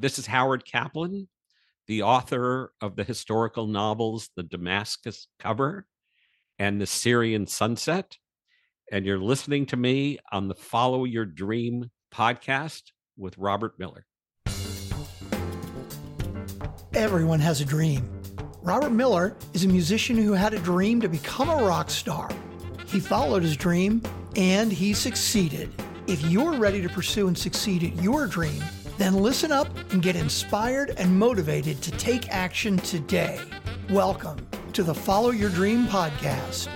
This is Howard Kaplan, the author of the historical novels The Damascus Cover and The Syrian Sunset. And you're listening to me on the Follow Your Dream podcast with Robert Miller. Everyone has a dream. Robert Miller is a musician who had a dream to become a rock star. He followed his dream and he succeeded. If you're ready to pursue and succeed at your dream, then listen up and get inspired and motivated to take action today. Welcome to the Follow Your Dream podcast.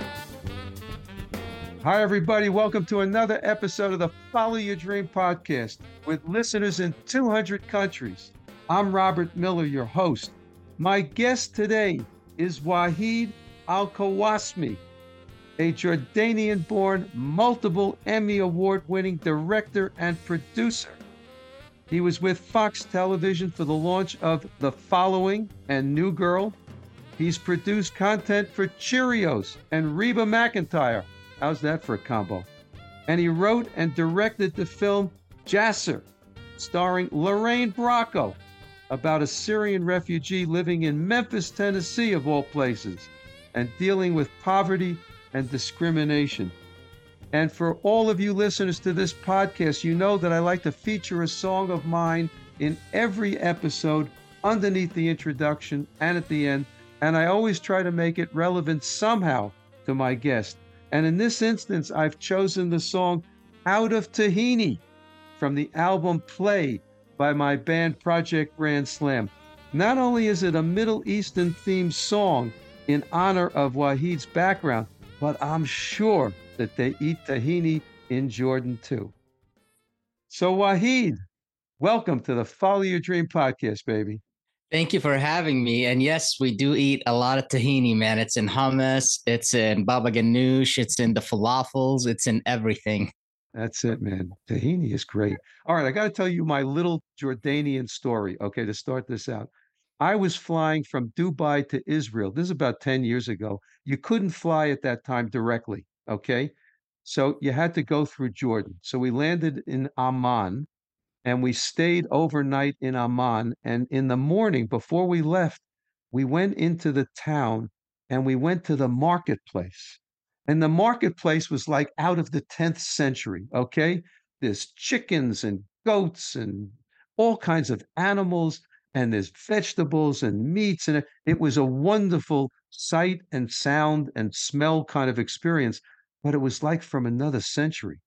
Hi, everybody. Welcome to another episode of the Follow Your Dream podcast with listeners in 200 countries. I'm Robert Miller, your host. My guest today is Wahid Al Kawasmi, a Jordanian born, multiple Emmy Award winning director and producer. He was with Fox Television for the launch of The Following and New Girl. He's produced content for Cheerios and Reba McEntire. How's that for a combo? And he wrote and directed the film Jacir, starring Lorraine Bracco, about a Syrian refugee living in Memphis, Tennessee, of all places, and dealing with poverty and discrimination. And for all of you listeners to this podcast, you know that I like to feature a song of mine in every episode underneath the introduction and at the end. And I always try to make it relevant somehow to my guest. And in this instance, I've chosen the song Out of Tahini from the album Play by my band Project Grand Slam. Not only is it a Middle Eastern themed song in honor of Waheed's background, but I'm sure that they eat tahini in Jordan too. So, Waheed, welcome to the Follow Your Dream podcast, baby. Thank you for having me. And yes, we do eat a lot of tahini, man. It's in hummus, it's in baba ganoush, it's in the falafels, it's in everything. That's it, man. Tahini is great. All right, I got to tell you my little Jordanian story, okay, to start this out. I was flying from Dubai to Israel. This is about 10 years ago. You couldn't fly at that time directly. Okay. So you had to go through Jordan. So we landed in Amman and we stayed overnight in Amman. And in the morning, before we left, we went into the town and we went to the marketplace. And the marketplace was like out of the 10th century. Okay. There's chickens and goats and all kinds of animals and there's vegetables and meats and it, was a wonderful sight and sound and smell kind of experience but it was like from another century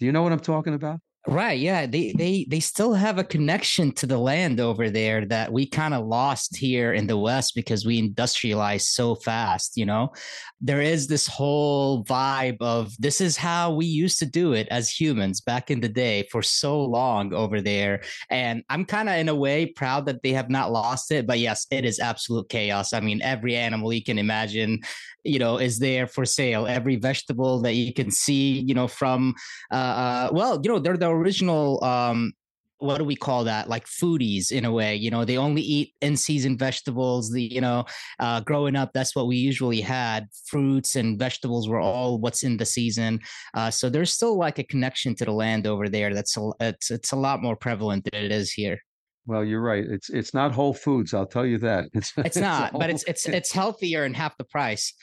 do you know what i'm talking about Right. Yeah. They they they still have a connection to the land over there that we kind of lost here in the West because we industrialized so fast, you know. There is this whole vibe of this is how we used to do it as humans back in the day for so long over there. And I'm kind of in a way proud that they have not lost it. But yes, it is absolute chaos. I mean, every animal you can imagine you know is there for sale. Every vegetable that you can see you know from uh, uh well you know they're the original um what do we call that? Like foodies in a way you know they only eat in season vegetables the you know uh, growing up that's what we usually had. Fruits and vegetables were all what's in the season. Uh, so there's still like a connection to the land over there that's a, it's, it's a lot more prevalent than it is here well, you're right. It's it's not Whole Foods. I'll tell you that. It's it's, not, but it's it's it's healthier and half the price.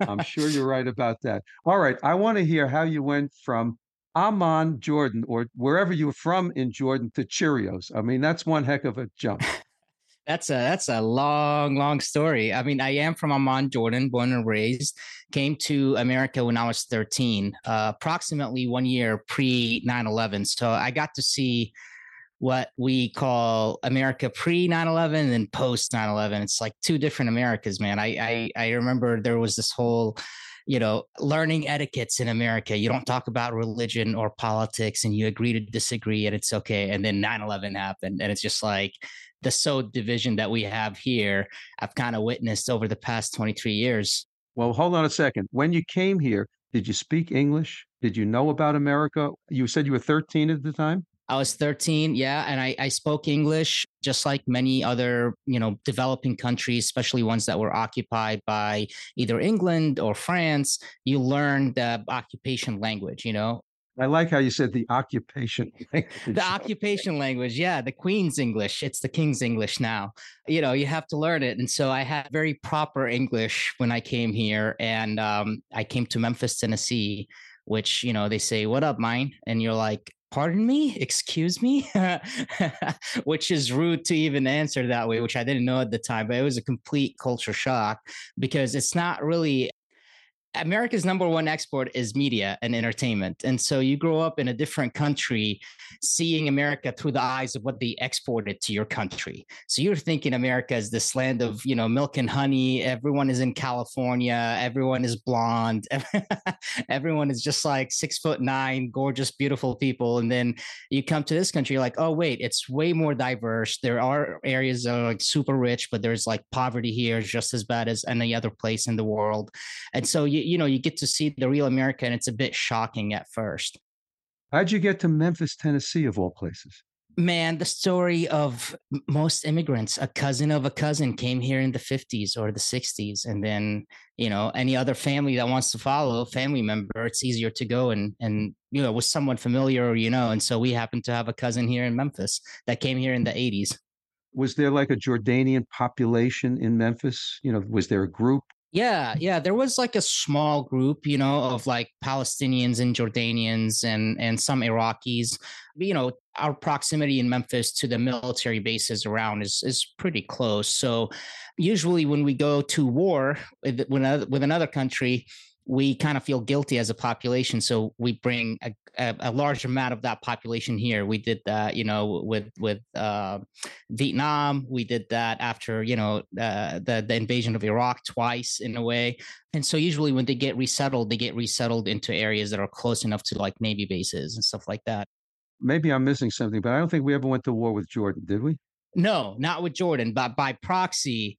I'm sure you're right about that. All right, I want to hear how you went from Amman, Jordan, or wherever you're from in Jordan to Cheerios. I mean, that's one heck of a jump. that's a that's a long, long story. I mean, I am from Amman, Jordan, born and raised. Came to America when I was 13, uh, approximately one year pre 9/11. So I got to see what we call America pre 9/11 and post 9/11. It's like two different Americas, man. I, I I remember there was this whole you know learning etiquettes in america. You don't talk about religion or politics and you agree to disagree and it's okay and then 9-11 happened and it's just like the so division that we have here i've kind of witnessed over the past 23 years. Well hold on a second. When you came here did you speak english? Did you know about america? You said you were 13 at the time I was 13, yeah, and I, I spoke English just like many other, you know, developing countries, especially ones that were occupied by either England or France. You learn the occupation language, you know. I like how you said the occupation language. The occupation language, yeah, the Queen's English. It's the King's English now. You know, you have to learn it. And so I had very proper English when I came here. And um, I came to Memphis, Tennessee, which, you know, they say, What up, mine? And you're like, Pardon me? Excuse me? which is rude to even answer that way, which I didn't know at the time, but it was a complete culture shock because it's not really America's number one export is media and entertainment. And so you grow up in a different country seeing America through the eyes of what they exported to your country. So you're thinking America is this land of, you know, milk and honey. Everyone is in California. Everyone is blonde. Everyone is just like six foot nine, gorgeous, beautiful people. And then you come to this country, you're like, oh, wait, it's way more diverse. There are areas that are like super rich, but there's like poverty here just as bad as any other place in the world. And so you, you know you get to see the real America, and it's a bit shocking at first. How'd you get to Memphis, Tennessee, of all places? Man, the story of most immigrants. A cousin of a cousin came here in the 50s or the 60s. And then, you know, any other family that wants to follow, family member, it's easier to go and, and, you know, with someone familiar, or, you know. And so we happen to have a cousin here in Memphis that came here in the 80s. Was there like a Jordanian population in Memphis? You know, was there a group? Yeah, yeah, there was like a small group, you know, of like Palestinians and Jordanians and and some Iraqis. You know, our proximity in Memphis to the military bases around is is pretty close. So, usually when we go to war with with with another country, we kind of feel guilty as a population so we bring a, a, a, large amount of that population here. We did that you know with with uh, vietnam. We did that after you know uh, the, the invasion of iraq twice in a way. And so usually when they get resettled they get resettled into areas that are close enough to like navy bases and stuff like that. Maybe i'm missing something but i don't think we ever went to war with jordan did we? No not with jordan but by proxy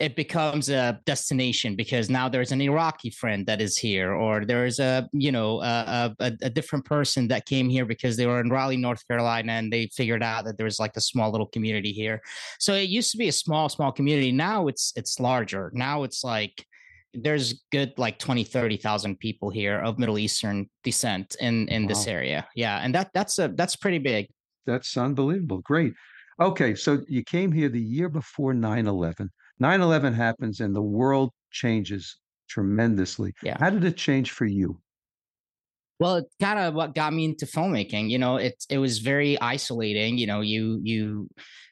it becomes a destination because now there's an Iraqi friend that is here, or there's a you know a, a, a, different person that came here because they were in Raleigh, North Carolina, and they figured out that there was like a small little community here. So it used to be a small, small community. Now it's it's larger. Now it's like there's good like 20 30,000 people here of Middle Eastern descent in in wow. this area. Yeah, and that that's a that's pretty big. That's unbelievable. Great. Okay, so you came here the year before 9/11 9 11 happens and the world changes tremendously. Yeah. How did it change for you? Well, it kind of what got me into filmmaking. You know, it it was very isolating. You know, you you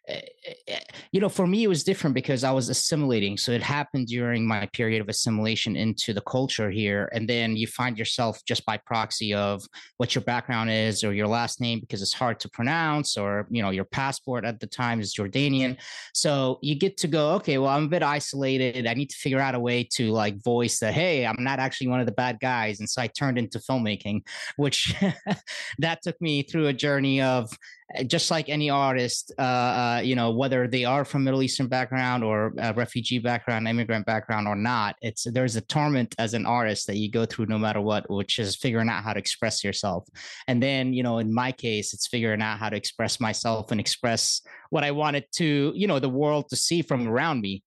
Eh, eh, you know, for me, it was different because I was assimilating. So it happened during my period of assimilation into the culture here. And then you find yourself just by proxy of what your background is or your last name because it's hard to pronounce, or, you know, your passport at the time is Jordanian. So you get to go, okay, well, I'm a bit isolated. I need to figure out a way to like voice that, hey, I'm not actually one of the bad guys. And so I turned into filmmaking, which that took me through a journey of just like any artist, uh, uh, you know, whether they are from Middle Eastern background or refugee background, immigrant background or not, it's there's a torment as an artist that you go through no matter what, which is figuring out how to express yourself. And then, you know, in my case, it's figuring out how to express myself and express what I wanted to, you know, the world to see from around me.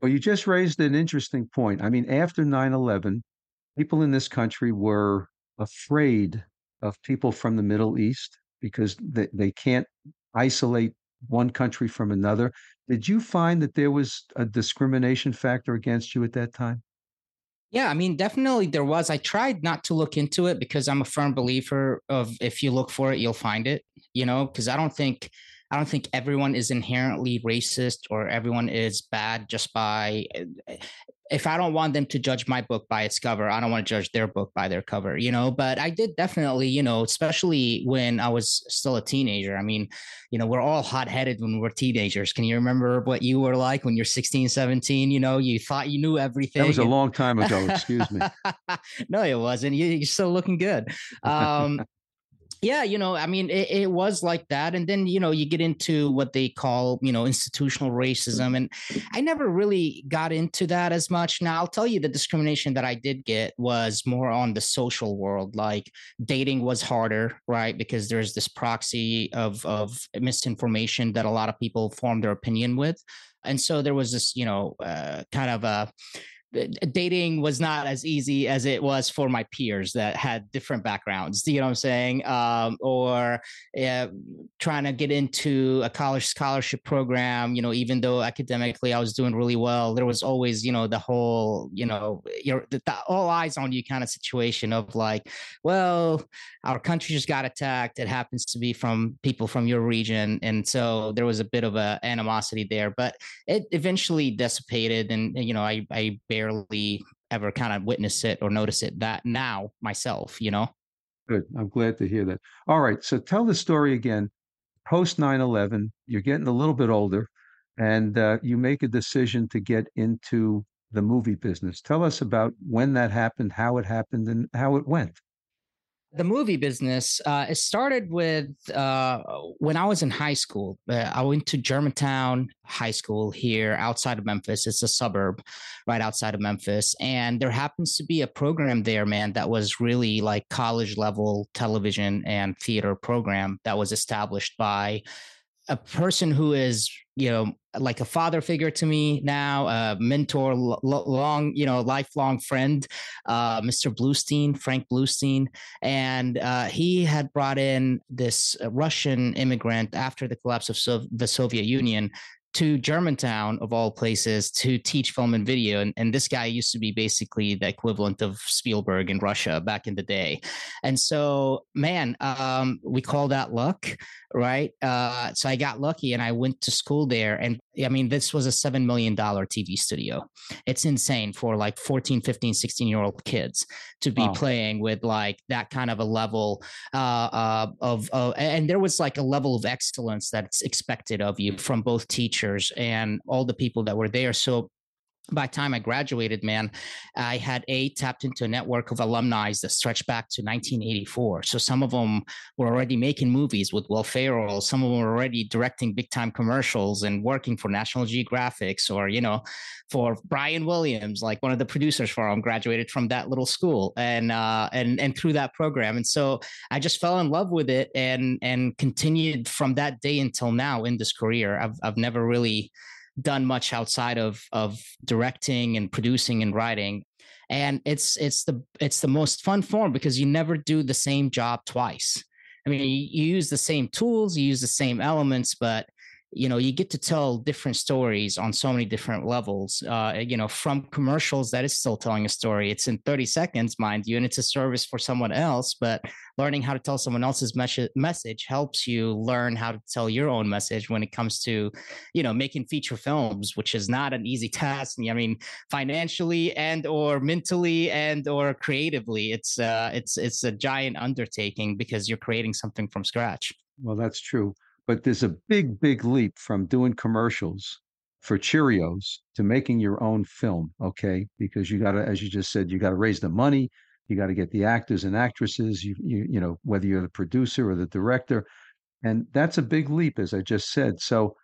Well, you just raised an interesting point. I mean, after 9 11, people in this country were afraid of people from the Middle East because they, they can't isolate one country from another. Did you find that there was a discrimination factor against you at that time? Yeah, I mean, definitely there was. I tried not to look into it because I'm a firm believer of if you look for it, you'll find it, you know, because I don't think I don't think everyone is inherently racist or everyone is bad just by eh, if I don't want them to judge my book by its cover, I don't want to judge their book by their cover, you know. But I did definitely, you know, especially when I was still a teenager. I mean, you know, we're all hot headed when we're teenagers. Can you remember what you were like when you're 16, 17? You know, you thought you knew everything. That was a long time ago. Excuse me. no, it wasn't. You, are still looking good. Um, yeah you know i mean it, it, was like that and then you know you get into what they call you know institutional racism and i never really got into that as much. Now i'll tell you the discrimination that i did get was more on the social world like dating was harder right because there's this proxy of of misinformation that a lot of people form their opinion with and so there was this you know uh, kind of a dating was not as easy as it was for my peers that had different backgrounds you know what i'm saying? Um, or uh, trying to get into a college scholarship program you know even though academically i was doing really well there was always you know the whole you know your the, the, all eyes on you kind of situation of like well our country just got attacked it happens to be from people from your region and so there was a bit of a animosity there but it eventually dissipated and you know i i barely barely ever kind of witness it or notice it that now myself, you know? Good. I'm glad to hear that. All right. So tell the story again. Post 9 11, you're getting a little bit older and uh, you make a decision to get into the movie business. Tell us about when that happened, how it happened, and how it went the movie business uh, it started with uh, when i was in high school uh, i went to germantown high school here outside of memphis. It's a suburb right outside of memphis and there happens to be a program there man that was really like college level television and theater program that was established by a person who is you know like a father figure to me now a mentor long you know lifelong friend uh, mr bluestein frank bluestein and uh, he had brought in this russian immigrant after the collapse of so- the soviet union to Germantown of all places to teach film and video. And, and this guy used to be basically the equivalent of Spielberg in Russia back in the day. And so, man, um, we call that luck, right? Uh, so I got lucky and I went to school there. And I mean, this was a $7 million TV studio. It's insane for like 14, 15, 16 year old kids to be wow. playing with like that kind of a level uh, uh, of, uh, and there was like a level of excellence that's expected of you from both teachers and all the people that were there. So by the time I graduated, man, I had a tapped into a network of alumni that stretched back to 1984. So some of them were already making movies with Will Ferrell. Some of them were already directing big time commercials and working for National Geographics or, you know, for Brian Williams, like one of the producers for him, graduated from that little school and uh, and and through that program. And so I just fell in love with it and and continued from that day until now in this career. I've I've never really done much outside of of directing and producing and writing. And it's it's the it's the most fun form because you never do the same job twice. I mean you, you use the same tools you use the same elements but you know you get to tell different stories on so many different levels uh, you know from commercials that is still telling a story. It's in 30 seconds mind you and it's a service for someone else but learning how to tell someone else's mes- message helps you learn how to tell your own message when it comes to you know making feature films which is not an easy task. I mean financially and or mentally and or creatively it's uh it's it's a giant undertaking because you're creating something from scratch. Well that's true but there's a big, big leap from doing commercials for Cheerios to making your own film, okay? Because you got to, as you just said, you got to raise the money, you got to get the actors and actresses, you, you, you know, whether you're the producer or the director. And that's a big leap, as I just said. So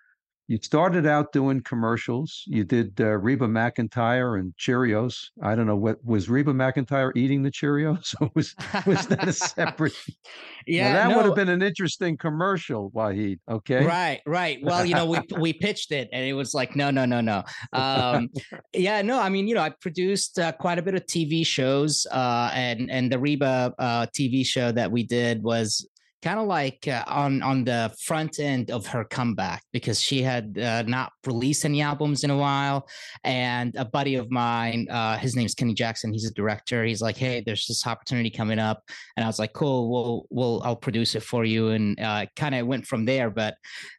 you started out doing commercials. You did uh, Reba McEntire and Cheerios. I don't know what was Reba McEntire eating the Cheerios, or was was that a separate? yeah, now, that no. would have been an interesting commercial, Waheed. Okay, right, right. Well, you know, we we pitched it, and it was like, no, no, no, no. Um, yeah, no. I mean, you know, I produced uh, quite a bit of TV shows, uh, and and the Reba uh, TV show that we did was kind of like uh, on on the front end of her comeback because she had uh, not released any albums in a while. And a buddy of mine uh, his name is kenny jackson he's a director. He's like hey there's this opportunity coming up. And i was like cool we'll we'll i'll produce it for you. And uh, kind of went from there but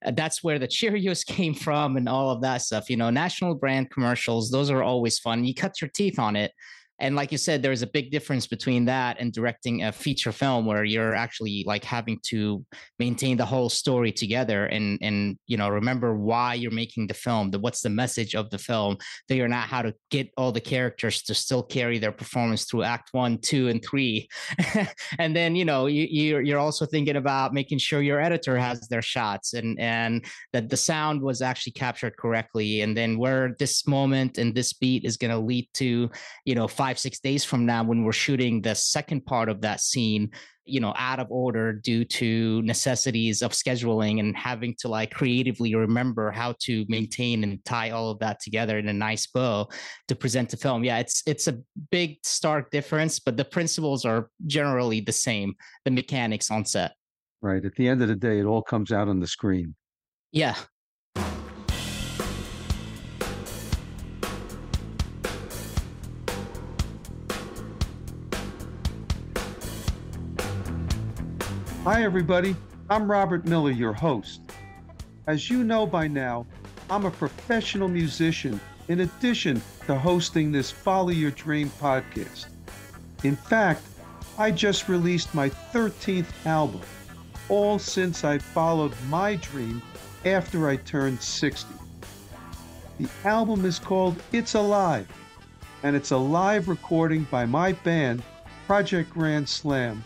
uh, that's where the cheerios came from and all of that stuff you know national brand commercials those are always fun. You cut your teeth on it and like you said there's a big difference between that and directing a feature film where you're actually like having to maintain the whole story together and and you know remember why you're making the film the what's the message of the film figuring out how to get all the characters to still carry their performance through act one two and three. And then you know you, you're, you're also thinking about making sure your editor has their shots and and that the sound was actually captured correctly. And then where this moment and this beat is going to lead to you know five five, six days from now, when we're shooting the second part of that scene, you know out of order due to necessities of scheduling and having to like creatively remember how to maintain and tie all of that together in a nice bow to present the film. Yeah it's it's a big stark difference but the principles are generally the same the mechanics on set. Right at the end of the day it all comes out on the screen. Yeah Hi, everybody. I'm Robert Miller, your host. As you know by now, I'm a professional musician in addition to hosting this Follow Your Dream podcast. In fact, I just released my 13th album, all since I followed my dream after I turned 60. The album is called It's Alive, and it's a live recording by my band, Project Grand Slam,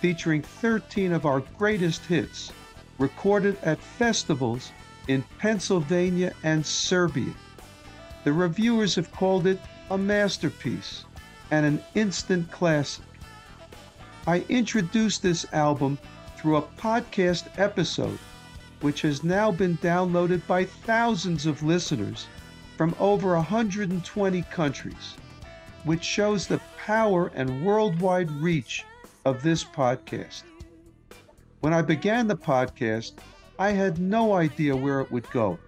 featuring 13 of our greatest hits recorded at festivals in Pennsylvania and Serbia. The reviewers have called it a masterpiece and an instant classic. I introduced this album through a podcast episode, which has now been downloaded by thousands of listeners from over 120 countries, which shows the power and worldwide reach of this podcast. When I began the podcast, I had no idea where it would go.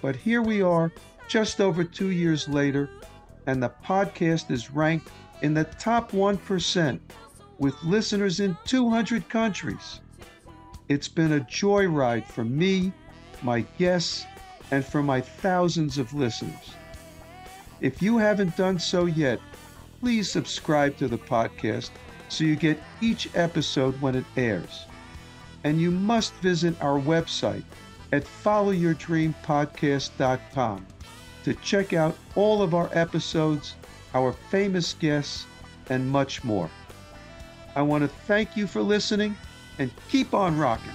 But here we are, just over two years later, and the podcast is ranked in the top 1% with listeners in 200 countries. It's been a joyride for me, my guests, and for my thousands of listeners. If you haven't done so yet, please subscribe to the podcast so you get each episode when it airs. And you must visit our website at followyourdreampodcast.com to check out all of our episodes, our famous guests, and much more. I want to thank you for listening and keep on rocking.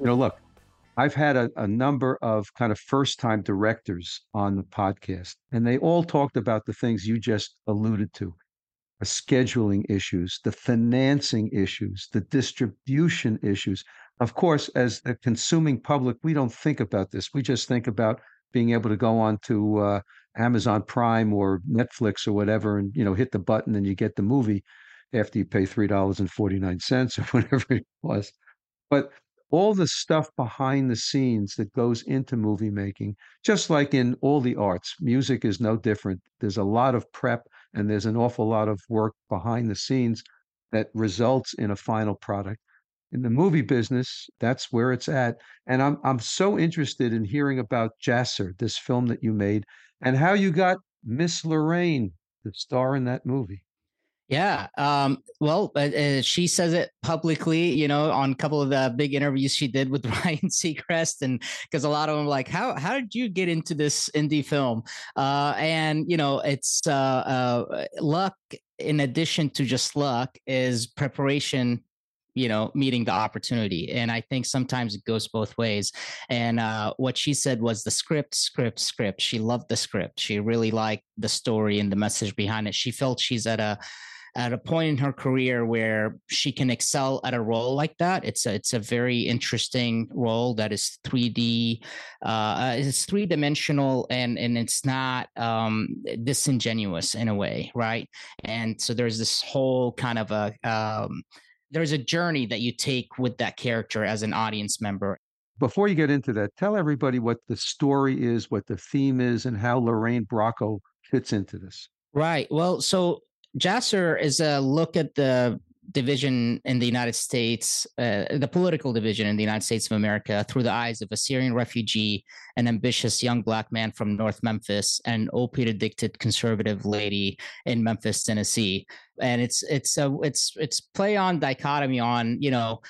You know, look, I've had a, a number of kind of first time directors on the podcast, and they all talked about the things you just alluded to the scheduling issues, the financing issues, the distribution issues. Of course, as a consuming public, we don't think about this. We just think about being able to go on to uh, Amazon Prime or Netflix or whatever and you know hit the button and you get the movie after you pay three dollars and forty nine cents or whatever it was. But all the stuff behind the scenes that goes into movie making, just like in all the arts, music is no different. There's a lot of prep and there's an awful lot of work behind the scenes that results in a final product. In the movie business, that's where it's at. And I'm I'm so interested in hearing about Jacir, this film that you made, and how you got Miss Lorraine to star in that movie. Yeah. Um, well, uh, she says it publicly, you know, on a couple of the big interviews she did with Ryan Seacrest, and because a lot of them like, how how did you get into this indie film? Uh, and you know, it's uh, uh, luck in addition to just luck is preparation you know meeting the opportunity and i think sometimes it goes both ways and uh, what she said was the script script script she loved the script she really liked the story and the message behind it she felt she's at a at a point in her career where she can excel at a role like that. It's a, it's a very interesting role that is 3D, uh, it's three dimensional and, and it's not um, disingenuous in a way, right? And so there's this whole kind of a, um, there's a journey that you take with that character as an audience member. Before you get into that, tell everybody what the story is, what the theme is, and how Lorraine Bracco fits into this. Right. Well, so Jacir is a look at the division in the United States, uh, the political division in the United States of America through the eyes of a Syrian refugee, an ambitious young black man from North Memphis, and an opiate addicted conservative lady in Memphis, Tennessee. And it's it's a it's it's play on dichotomy on you know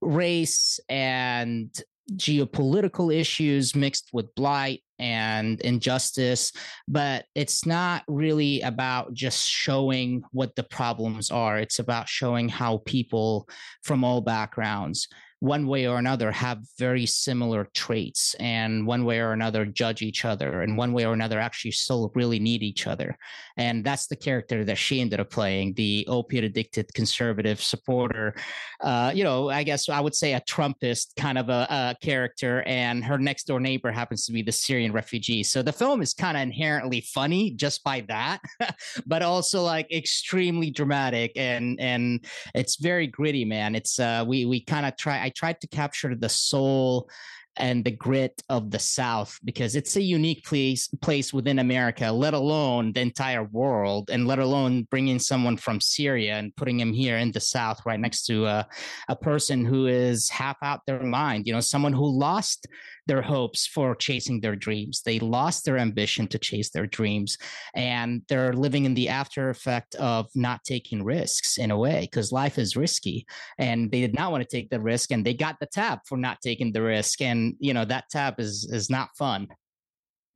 race and geopolitical issues mixed with blight and injustice, but it's not really about just showing what the problems are. It's about showing how people from all backgrounds one way or another have very similar traits and one way or another judge each other and one way or another actually still really need each other. And that's the character that she ended up playing the opiate addicted conservative supporter uh, you know i guess i would say a trumpist kind of a, a character and her next door neighbor happens to be the syrian refugee. So the film is kind of inherently funny just by that but also like extremely dramatic and and it's very gritty man. It's uh we we kind of try I tried to capture the soul and the grit of the South because it's a unique place place within America, let alone the entire world, and let alone bringing someone from Syria and putting him here in the South, right next to a, a person who is half out their mind. You know, someone who lost their hopes for chasing their dreams. They lost their ambition to chase their dreams, and they're living in the after effect of not taking risks in a way because life is risky, and they did not want to take the risk, and they got the tap for not taking the risk, and you know that tap is is not fun.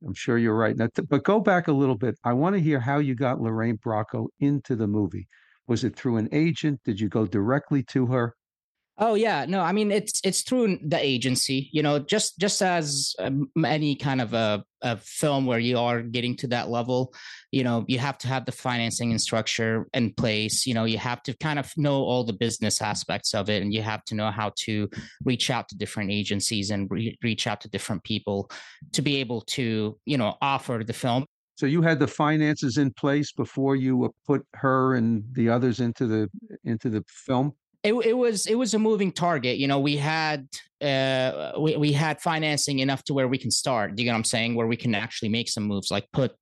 I'm sure you're right. Now, but go back a little bit. I want to hear how you got Lorraine Bracco into the movie. Was it through an agent? Did you go directly to her? Oh yeah, no, I mean it's it's through the agency, you know, just just as um, any kind of a, a film where you are getting to that level, you know, you have to have the financing and structure in place. You know, you have to kind of know all the business aspects of it, and you have to know how to reach out to different agencies and re- reach out to different people to be able to, you know, offer the film. So you had the finances in place before you put her and the others into the into the film it, it was it was a moving target you know we had uh we, we had financing enough to where we can start you know what i'm saying? Where we can actually make some moves like put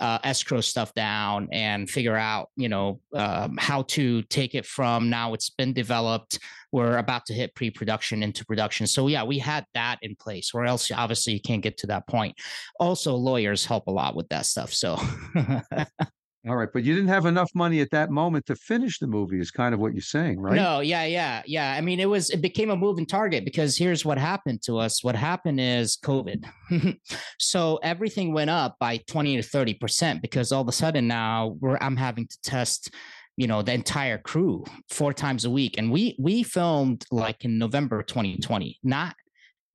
uh, escrow stuff down and figure out you know um, how to take it from now it's been developed we're about to hit pre-production into production. So yeah we had that in place or else obviously you can't get to that point. Also lawyers help a lot with that stuff so All right, but you didn't have enough money at that moment to finish the movie, is kind of what you're saying, right? No, yeah, yeah, yeah. I mean, it was it became a moving target because here's what happened to us. What happened is COVID. so everything went up by 20 to 30 percent because all of a sudden now we're I'm having to test you know the entire crew four times a week and we we filmed like in november 2020 not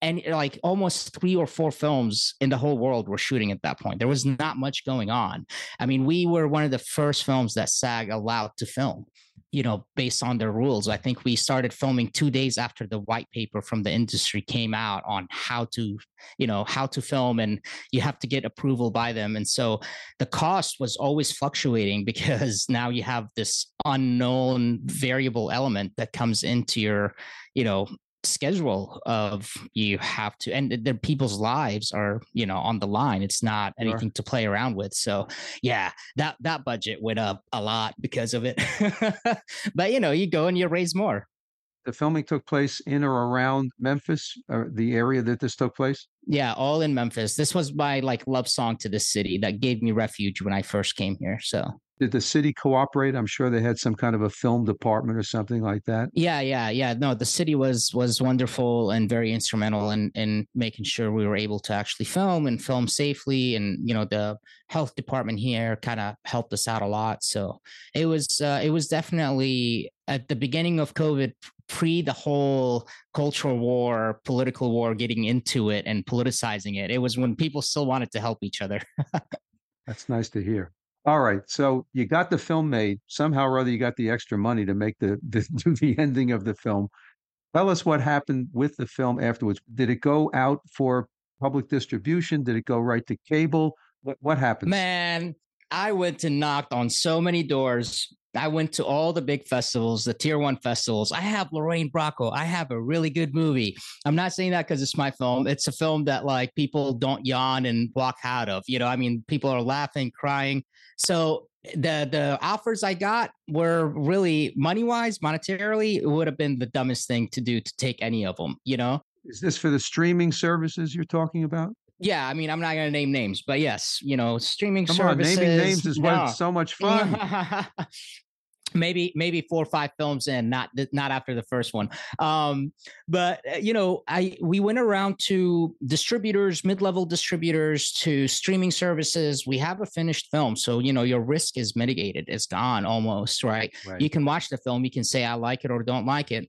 and eh, like almost three or four films in the whole world were shooting at that point. There was not much going on. I mean, we were one of the first films that SAG allowed to film, you know, based on their rules. I think we started filming two days after the white paper from the industry came out on how to, you know, how to film and you have to get approval by them. And so the cost was always fluctuating because now you have this unknown variable element that comes into your, you know schedule of you have to and the people's lives are you know on the line it's not anything sure. to play around with so yeah that that budget went up a lot because of it but you know you go and you raise more the filming took place in or around Memphis, or the area that this took place? Yeah, all in Memphis. This was my like love song to the city that gave me refuge when I first came here. So did the city cooperate? I'm sure they had some kind of a film department or something like that. Yeah, yeah, yeah. No, the city was was wonderful and very instrumental in in making sure we were able to actually film and film safely. And you know, the health department here kind of helped us out a lot. So it was uh, it was definitely at the beginning of COVID, pre the whole cultural war, political war, getting into it and politicizing it. It was when people still wanted to help each other. That's nice to hear. All right. So you got the film made. Somehow or other, you got the extra money to make the, the do the ending of the film. Tell us what happened with the film afterwards. Did it go out for public distribution? Did it go right to cable? What what happened? Man, I went and knocked on so many doors. I went to all the big festivals, the tier one festivals. I have Lorraine Bracco. I have a really good movie. I'm not saying that because it's my film. It's a film that like people don't yawn and walk out of. You know, I mean, people are laughing, crying. So the the offers I got were really money wise, monetarily, it would have been the dumbest thing to do to take any of them. You know. Is this for the streaming services you're talking about? Yeah, I mean, I'm not going to name names, but yes, you know, streaming Come services. On, naming names is no. so much fun. maybe maybe four or five films in not not after the first one um but uh, you know i we went around to distributors mid-level distributors to streaming services we have a finished film so you know your risk is mitigated it's gone almost right, right. you can watch the film you can say i like it or don't like it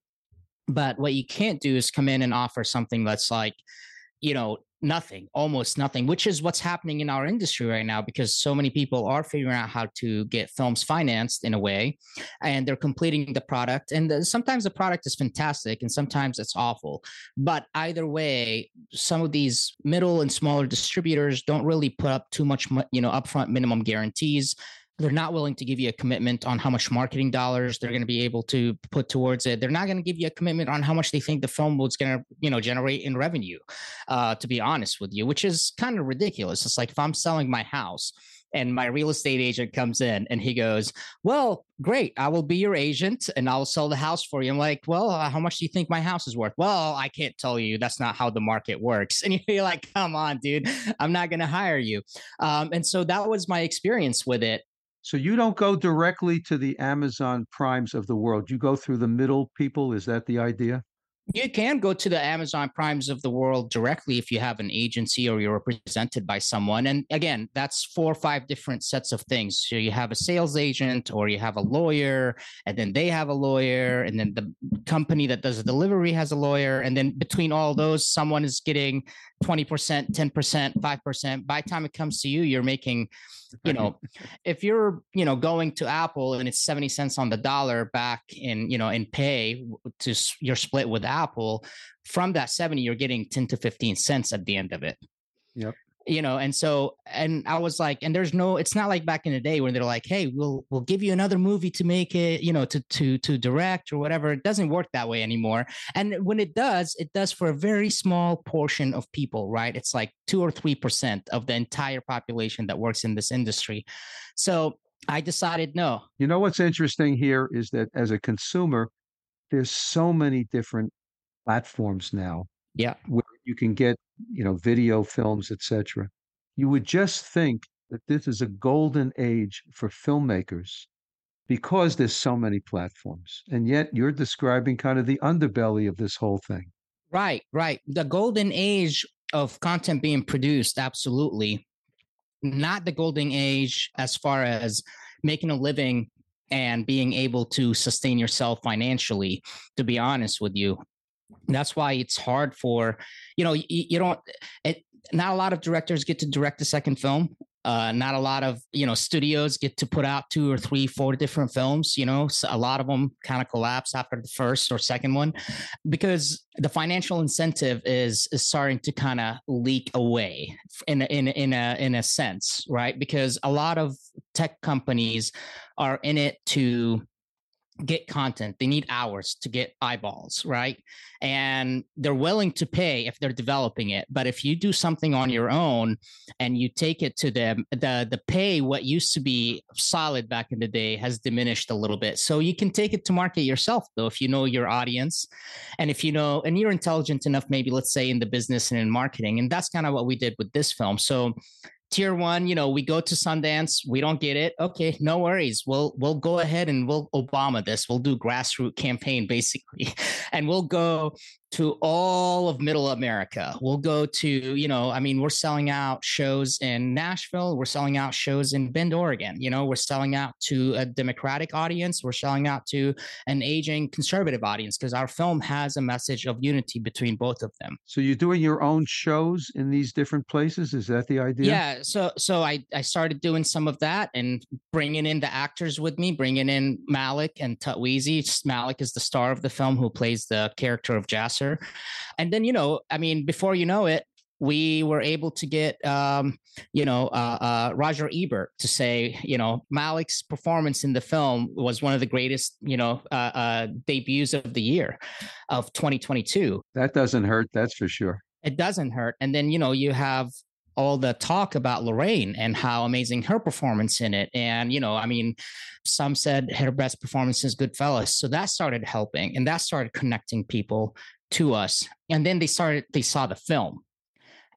But what you can't do is come in and offer something that's like, you know, nothing, almost nothing, which is what's happening in our industry right now because so many people are figuring out how to get films financed in a way and they're completing the product. And sometimes the product is fantastic and sometimes it's awful. But either way, some of these middle and smaller distributors don't really put up too much, you know, upfront minimum guarantees they're not willing to give you a commitment on how much marketing dollars they're going to be able to put towards it. They're not going to give you a commitment on how much they think the film was going to you know generate in revenue uh, to be honest with you which is kind of ridiculous. It's like if i'm selling my house and my real estate agent comes in and he goes well great i will be your agent and i'll sell the house for you. I'm like well uh, how much do you think my house is worth? Well i can't tell you. That's not how the market works. And you're like come on dude. I'm not going to hire you. Um, and so that was my experience with it so you don't go directly to the Amazon primes of the world. You go through the middle people. Is that the idea? You can go to the Amazon primes of the world directly if you have an agency or you're represented by someone. And again, that's four or five different sets of things. So you have a sales agent or you have a lawyer, and then they have a lawyer, and then the company that does the delivery has a lawyer. And then between all those, someone is getting 20%, 10%, 5%. By the time it comes to you, you're making you know if you're you know going to apple and it's 70 cents on the dollar back in you know in pay to your split with apple from that 70 you're getting 10 to 15 cents at the end of it. Yep you know and so and i was like and there's no it's not like back in the day when they're like hey we'll we'll give you another movie to make it you know to to to direct or whatever. It doesn't work that way anymore. And when it does it does for a very small portion of people right? It's like 2 or 3% of the entire population that works in this industry. So i decided no. You know what's interesting here is that as a consumer there's so many different platforms now yeah. where you can get you know, video films, etc. You would just think that this is a golden age for filmmakers because there's so many platforms. And yet you're describing kind of the underbelly of this whole thing. Right, right. The golden age of content being produced, absolutely. Not the golden age as far as making a living and being able to sustain yourself financially, to be honest with you that's why it's hard for you know you, you don't it, not a lot of directors get to direct a second film. Uh, not a lot of you know studios get to put out two or three four different films you know? So a lot of them kind of collapse after the first or second one because the financial incentive is is starting to kind of leak away in in in a in a sense right? Because a lot of tech companies are in it to get content they need hours to get eyeballs right? And they're willing to pay if they're developing it but if you do something on your own and you take it to them the the pay what used to be solid back in the day has diminished a little bit. So you can take it to market yourself though if you know your audience. And if you know and you're intelligent enough maybe let's say in the business and in marketing and that's kind of what we did with this film. So tier one, you know, we go to Sundance, we don't get it. Okay, no worries. We'll we'll go ahead and we'll Obama this. We'll do grassroots campaign basically, and we'll go to all of middle America. We'll go to, you know, I mean, we're selling out shows in Nashville, we're selling out shows in Bend, Oregon. You know, we're selling out to a Democratic audience, we're selling out to an aging conservative audience because our film has a message of unity between both of them. So you're doing your own shows in these different places? Is that the idea? Yeah. So so I I started doing some of that and bringing in the actors with me, bringing in Malek and Tatweezy. Malek is the star of the film who plays the character of Jacir and then, you know, I mean, before you know it, we were able to get, um, you know, uh, uh, Roger Ebert to say, you know, Malek's performance in the film was one of the greatest, you know, uh, uh debuts of the year of 2022. That doesn't hurt. That's for sure. It doesn't hurt. And then, you know, you have all the talk about Lorraine and how amazing her performance in it. And, you know, I mean, some said her best performance is Goodfellas. So that started helping and that started connecting people to us. And then they started, they saw the film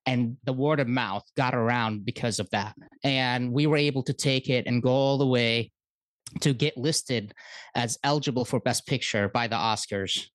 and the word of mouth got around because of that. And we were able to take it and go all the way to get listed as eligible for Best Picture by the Oscars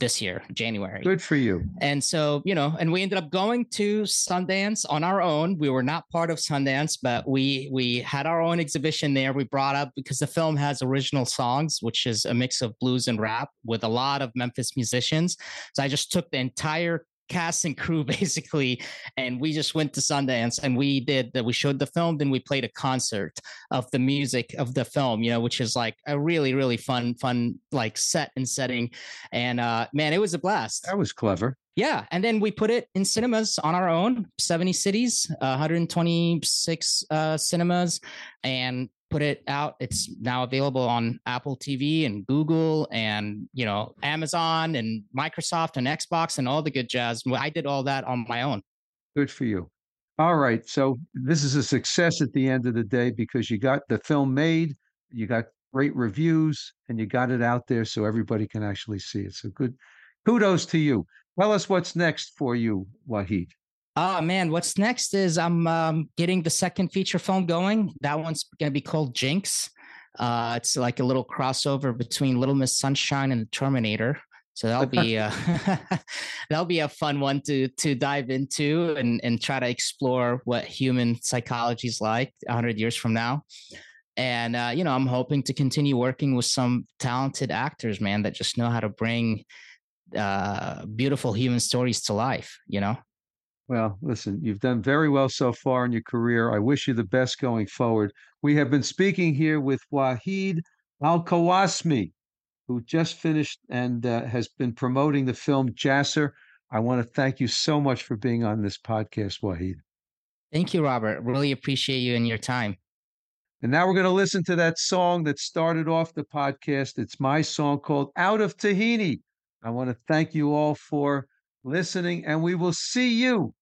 this year, January. Good for you. And so, you know, and we ended up going to Sundance on our own. We were not part of Sundance, but we we had our own exhibition there. We brought up because the film has original songs, which is a mix of blues and rap with a lot of Memphis musicians. So I just took the entire cast and crew basically and we just went to sundance and we did that we showed the film then we played a concert of the music of the film you know which is like a really really fun fun like set and setting and uh man it was a blast That was clever. yeah and then we put it in cinemas on our own 70 cities uh, 126 uh, cinemas and put it out it's now available on apple tv and google and you know amazon and microsoft and xbox and all the good jazz i did all that on my own Good for you. All right. So this is a success at the end of the day because you got the film made, you got great reviews, and you got it out there so everybody can actually see it. So good. Kudos to you. Tell us what's next for you, Waheed. Oh man, what's next is I'm um, getting the second feature film going. That one's going to be called Jinx. Uh, it's like a little crossover between Little Miss Sunshine and Terminator. So that'll be uh, that'll be a fun one to to dive into and and try to explore what human psychology is like hundred years from now. And uh, you know, I'm hoping to continue working with some talented actors, man, that just know how to bring uh, beautiful human stories to life. You know. Well, listen, you've done very well so far in your career. I wish you the best going forward. We have been speaking here with Wahid Al Kawasmi, who just finished and uh, has been promoting the film Jacir. I want to thank you so much for being on this podcast, Waheed. Thank you, Robert. Really appreciate you and your time. And now we're going to listen to that song that started off the podcast. It's my song called Out of Tahini. I want to thank you all for listening, and we will see you